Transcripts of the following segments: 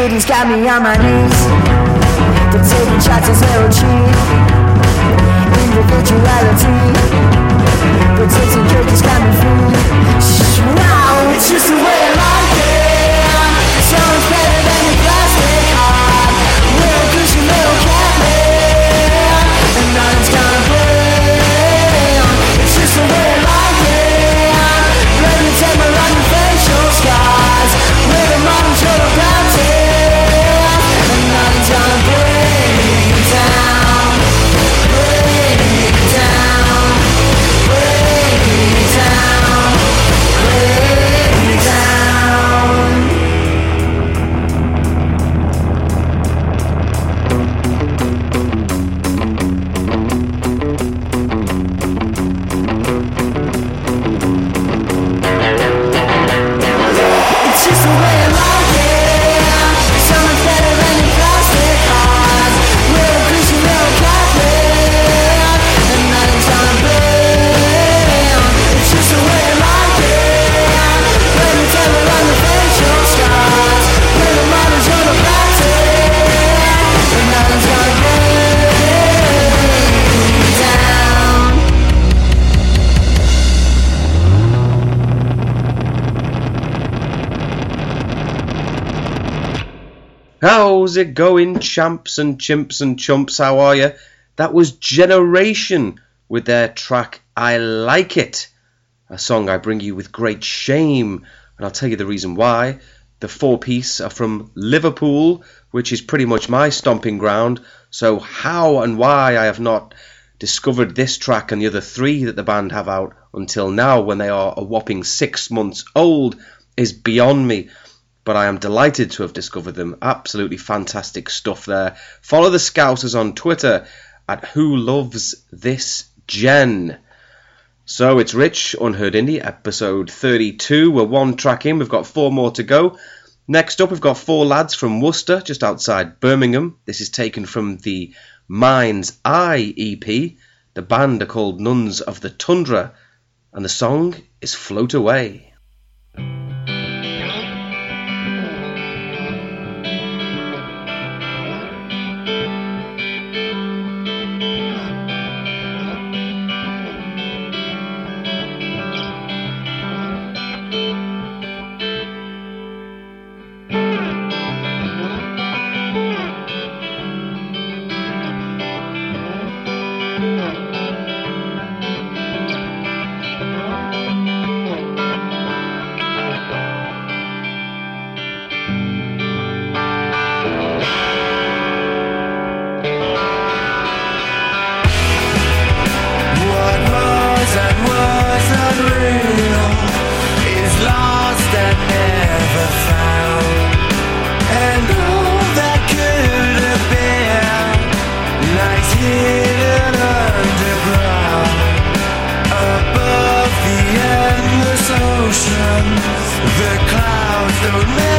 City's got me on my knees. The taking shots is little cheap. Individuality. Potatoes and cake got me free. Shh, Now it's just the way I like it. So much better How's it going, champs and chimps and chumps? How are you? That was Generation with their track I Like It, a song I bring you with great shame, and I'll tell you the reason why. The four piece are from Liverpool, which is pretty much my stomping ground, so how and why I have not discovered this track and the other three that the band have out until now, when they are a whopping six months old, is beyond me but I am delighted to have discovered them. Absolutely fantastic stuff there. Follow the Scousers on Twitter at Who Loves This Gen. So it's Rich, Unheard Indie, episode 32. We're one track in, we've got four more to go. Next up, we've got four lads from Worcester, just outside Birmingham. This is taken from the Mind's Eye EP. The band are called Nuns of the Tundra, and the song is Float Away. the clouds don't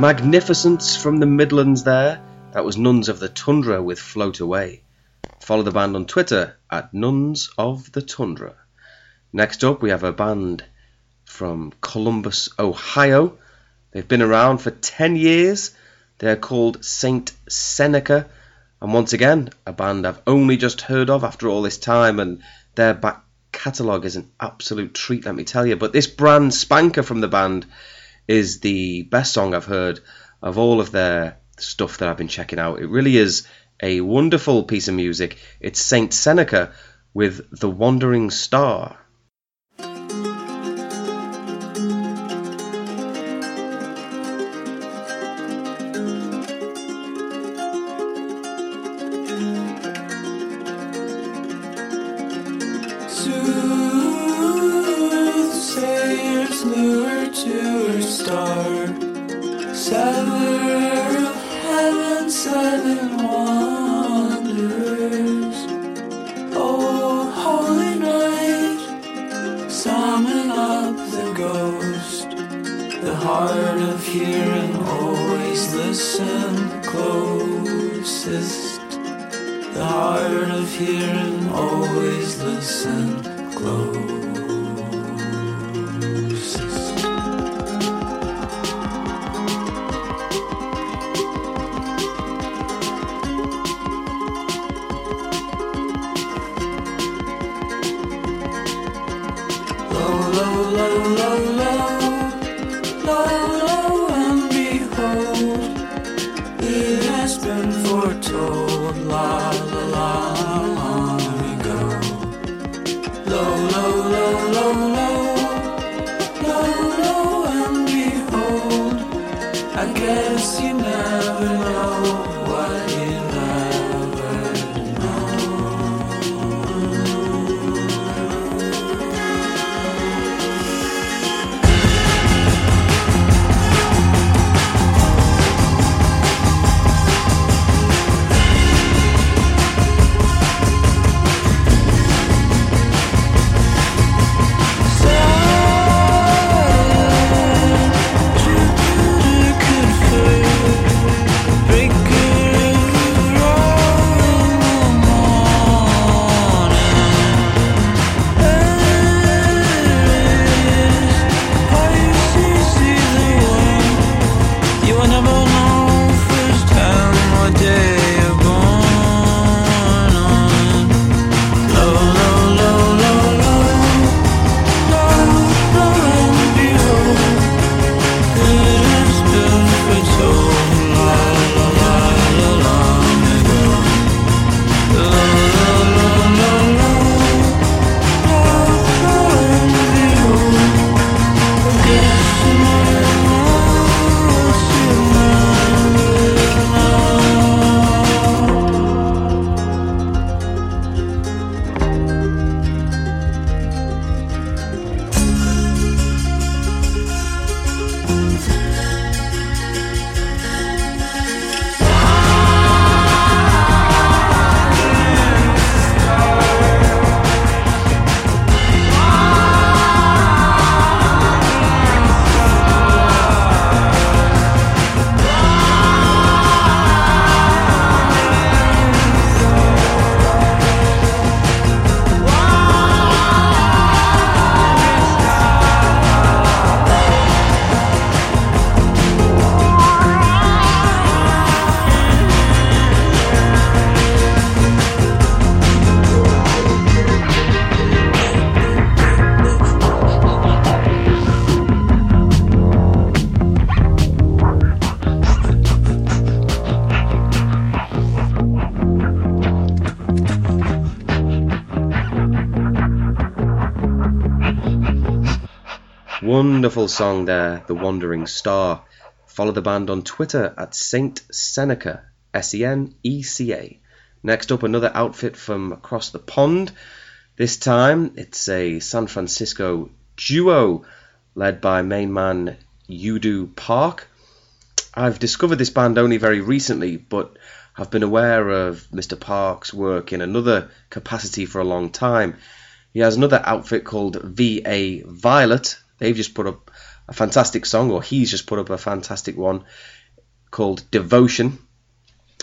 Magnificence from the Midlands there. That was Nuns of the Tundra with Float Away. Follow the band on Twitter at Nuns of the Tundra. Next up, we have a band from Columbus, Ohio. They've been around for 10 years. They're called Saint Seneca. And once again, a band I've only just heard of after all this time, and their back catalogue is an absolute treat, let me tell you. But this brand spanker from the band is the best song I've heard of all of their stuff that I've been checking out. It really is a wonderful piece of music. It's Saintseneca with The Wandering Star. To star. Sever of heaven, seven wanderers. Oh, holy night, summon up the ghost. The heart of hearing always listen closest. The heart of hearing always listen closest. Wonderful song there, The Wandering Star. Follow the band on Twitter at Saint Seneca, S E N E C A. Next up, another outfit from across the pond. This time, it's a San Francisco duo led by main man Yoodoo Park. I've discovered this band only very recently, but have been aware of Mr. Park's work in another capacity for a long time. He has another outfit called VA Violet. They've just put up a fantastic song, or he's just put up a fantastic one called Devotion.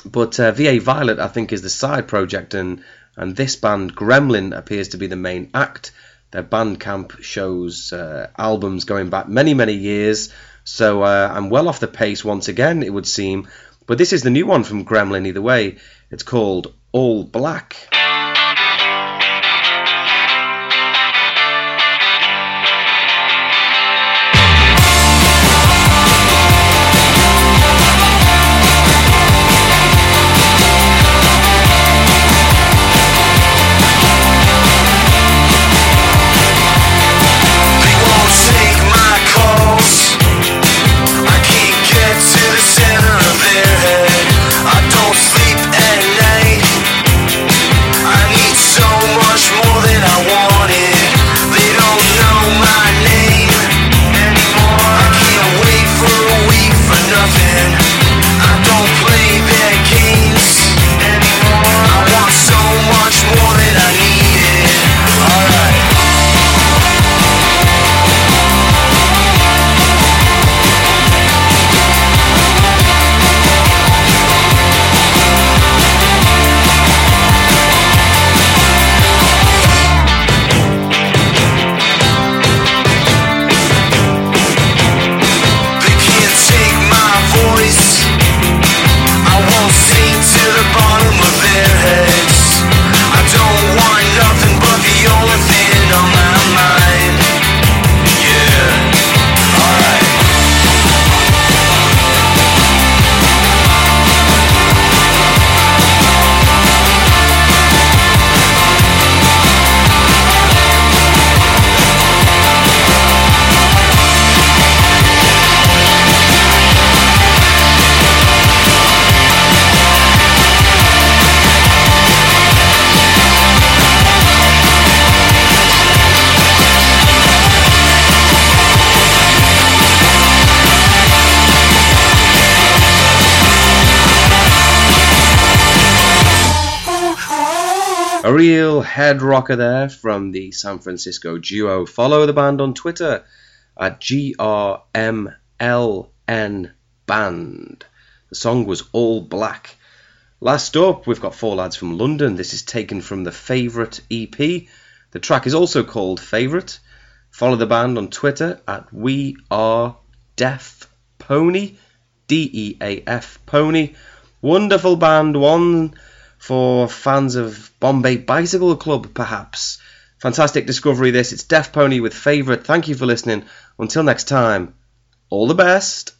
But uh, VA Violet, I think, is the side project, and and this band GRMLN appears to be the main act. Their Bandcamp shows uh, albums going back many many years, so uh, I'm well off the pace once again, it would seem. But this is the new one from GRMLN. Either way, it's called All Black. Real head rocker there from the San Francisco duo. Follow the band on Twitter at GRMLN Band. The song was All Black. Last up, we've got four lads from London. This is taken from the Favourite EP. The track is also called Favourite. Follow the band on Twitter at We Are Deaf Pony. D E A F Pony. Wonderful band, one for fans of Bombay Bicycle Club, perhaps. Fantastic discovery, this. It's Deaf Pony with Favourite. Thank you for listening. Until next time, all the best.